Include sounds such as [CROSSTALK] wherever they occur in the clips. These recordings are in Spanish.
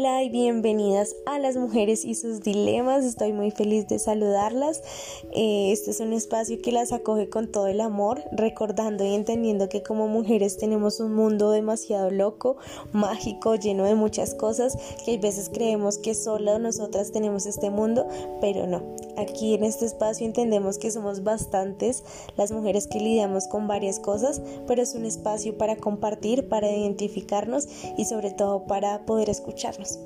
Hola y bienvenidas a las mujeres y sus dilemas. Estoy muy feliz de saludarlas. Eh, este es un espacio que las acoge con todo el amor, recordando y entendiendo que como mujeres tenemos un mundo demasiado loco, mágico, lleno de muchas cosas, que a veces creemos que solo nosotras tenemos este mundo, pero no. Aquí en este espacio entendemos que somos bastantes las mujeres que lidiamos con varias cosas, pero es un espacio para compartir, para identificarnos y sobre todo para poder escucharnos.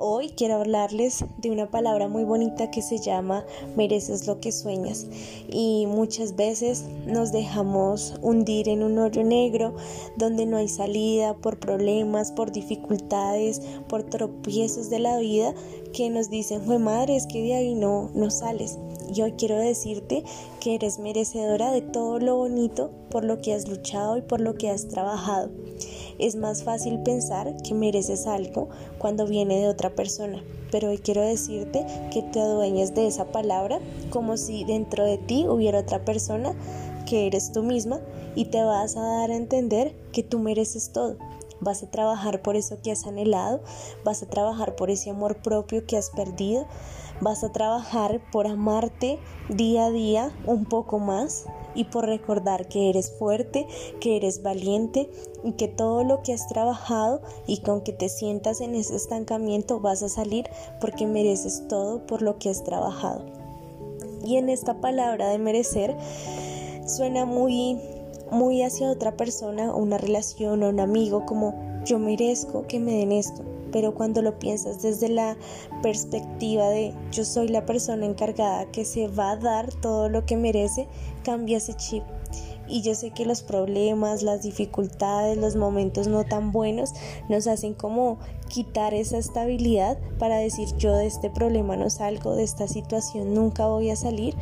Hoy quiero hablarles de una palabra muy bonita que se llama mereces lo que sueñas y muchas veces nos dejamos hundir en un hoyo negro donde no hay salida por problemas, por dificultades, por tropiezos de la vida que nos dicen, fue madre, es que de ahí no, no sales. Y hoy quiero decirte que eres merecedora de todo lo bonito por lo que has luchado y por lo que has trabajado. Es más fácil pensar que mereces algo cuando viene de otra persona, pero hoy quiero decirte que te adueñes de esa palabra como si dentro de ti hubiera otra persona que eres tú misma y te vas a dar a entender que tú mereces todo. Vas a trabajar por eso que has anhelado, vas a trabajar por ese amor propio que has perdido, vas a trabajar por amarte día a día un poco más y por recordar que eres fuerte, que eres valiente y que todo lo que has trabajado y con que te sientas en ese estancamiento vas a salir porque mereces todo por lo que has trabajado. Y en esta palabra de merecer suena muy muy hacia otra persona, una relación o un amigo como yo merezco que me den esto pero cuando lo piensas desde la perspectiva de yo soy la persona encargada que se va a dar todo lo que merece, cambia ese chip. Y yo sé que los problemas, las dificultades, los momentos no tan buenos nos hacen como quitar esa estabilidad para decir yo de este problema no salgo, de esta situación nunca voy a salir.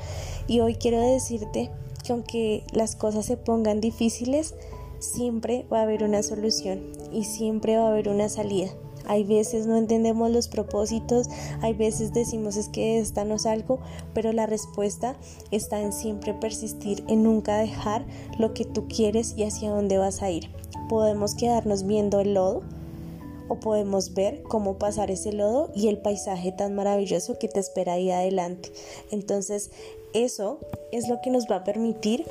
Y hoy quiero decirte que aunque las cosas se pongan difíciles, siempre va a haber una solución y siempre va a haber una salida. Hay veces no entendemos los propósitos, hay veces decimos es que esta no es algo, pero la respuesta está en siempre persistir, en nunca dejar lo que tú quieres y hacia dónde vas a ir. Podemos quedarnos viendo el lodo o podemos ver cómo pasar ese lodo y el paisaje tan maravilloso que te espera ahí adelante. Entonces, eso es lo que nos va a permitir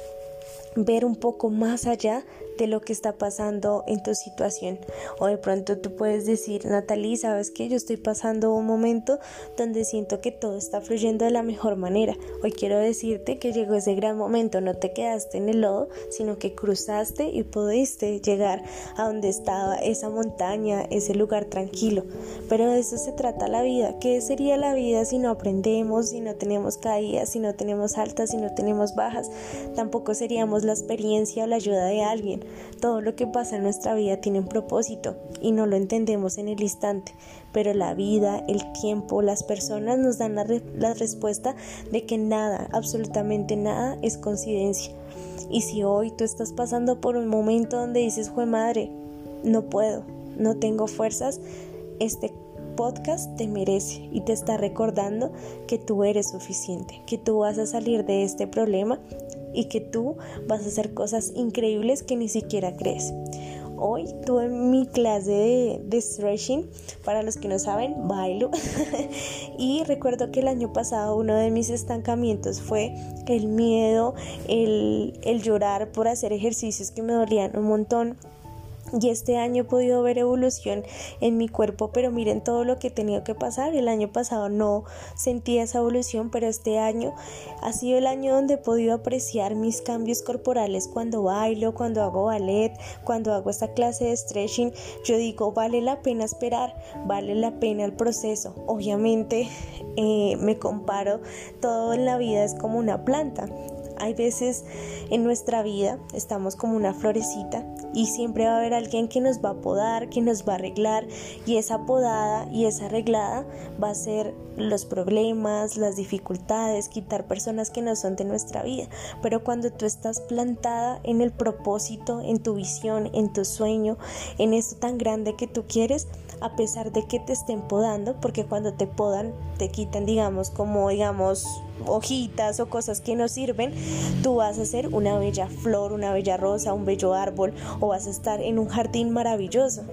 ver un poco más allá de lo que está pasando en tu situación. O de pronto tú puedes decir, Natalie, sabes que yo estoy pasando un momento donde siento que todo está fluyendo de la mejor manera. Hoy quiero decirte que llegó ese gran momento, no te quedaste en el lodo, sino que cruzaste y pudiste llegar a donde estaba esa montaña, ese lugar tranquilo. Pero de eso se trata la vida. ¿Qué sería la vida si no aprendemos, si no tenemos caídas, si no tenemos altas, si no tenemos bajas? Tampoco seríamos la experiencia o la ayuda de alguien. Todo lo que pasa en nuestra vida tiene un propósito y no lo entendemos en el instante, pero la vida, el tiempo, las personas nos dan la, respuesta de que nada, absolutamente nada es coincidencia. Y si hoy tú estás pasando por un momento donde dices, fue madre, no puedo, no tengo fuerzas, este podcast te merece y te está recordando que tú eres suficiente, que tú vas a salir de este problema y que tú vas a hacer cosas increíbles que ni siquiera crees. Hoy tuve mi clase de, stretching, para los que no saben, bailo. [LAUGHS] y recuerdo que el año pasado uno de mis estancamientos fue el miedo, el, el llorar por hacer ejercicios que me dolían un montón y este año he podido ver evolución en mi cuerpo, pero miren todo lo que he tenido que pasar. El año pasado no sentí esa evolución, pero este año ha sido el año donde he podido apreciar mis cambios corporales cuando bailo, cuando hago ballet, cuando hago esta clase de stretching. Yo digo, vale la pena esperar, vale la pena el proceso. Obviamente eh, me comparo, todo en la vida es como una planta. Hay veces en nuestra vida estamos como una florecita y siempre va a haber alguien que nos va a podar, que nos va a arreglar y esa podada y esa arreglada va a ser los problemas, las dificultades, quitar personas que no son de nuestra vida. Pero cuando tú estás plantada en el propósito, en tu visión, en tu sueño, en esto tan grande que tú quieres, a pesar de que te estén podando, porque cuando te podan te quitan, digamos, como digamos, hojitas o cosas que no sirven, tú vas a ser una bella flor, una bella rosa, un bello árbol o vas a estar en un jardín maravilloso.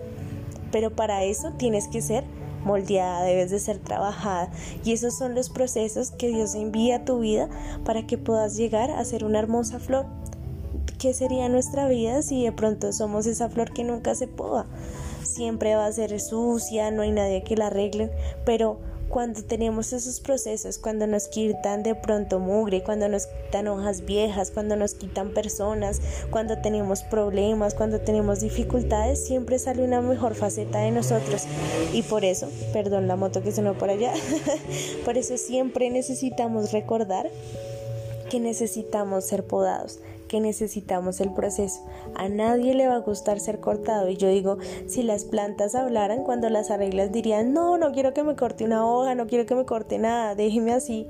Pero para eso tienes que ser moldeada, debes de ser trabajada. Y esos son los procesos que Dios envía a tu vida para que puedas llegar a ser una hermosa flor. ¿Qué sería nuestra vida si de pronto somos esa flor que nunca se poda? Siempre va a ser sucia, no hay nadie que la arregle, pero cuando tenemos esos procesos, cuando nos quitan de pronto mugre, cuando nos quitan hojas viejas, cuando nos quitan personas, cuando tenemos problemas, cuando tenemos dificultades, siempre sale una mejor faceta de nosotros. Y por eso, perdón la moto que sonó por allá, [LAUGHS] por eso siempre necesitamos recordar que necesitamos ser podados, que necesitamos el proceso. A nadie le va a gustar ser cortado. Y yo digo, si las plantas hablaran cuando las arreglas dirían, no, no quiero que me corte una hoja, no quiero que me corte nada, déjeme así,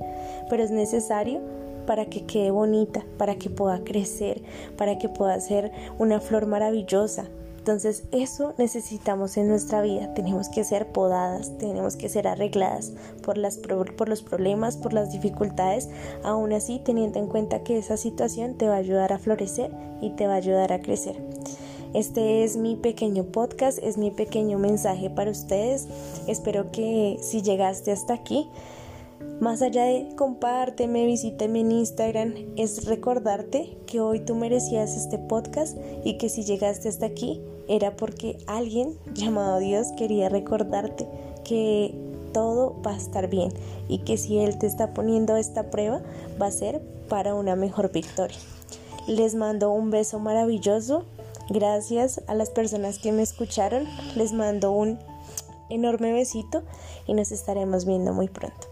pero es necesario para que quede bonita, para que pueda crecer, para que pueda ser una flor maravillosa, entonces eso necesitamos en nuestra vida. Tenemos que ser podadas, tenemos que ser arregladas por, las, por los problemas, por las dificultades, aún así teniendo en cuenta que esa situación te va a ayudar a florecer y te va a ayudar a crecer. Este es mi pequeño podcast, es mi pequeño mensaje para ustedes. Espero que si llegaste hasta aquí, más allá de compárteme, visíteme en Instagram, es recordarte que hoy tú merecías este podcast y que si llegaste hasta aquí era porque alguien [LAUGHS] llamado Dios quería recordarte que todo va a estar bien y que si Él te está poniendo esta prueba va a ser para una mejor victoria. Les mando un beso maravilloso. Gracias a las personas que me escucharon. Les mando un enorme besito y nos estaremos viendo muy pronto.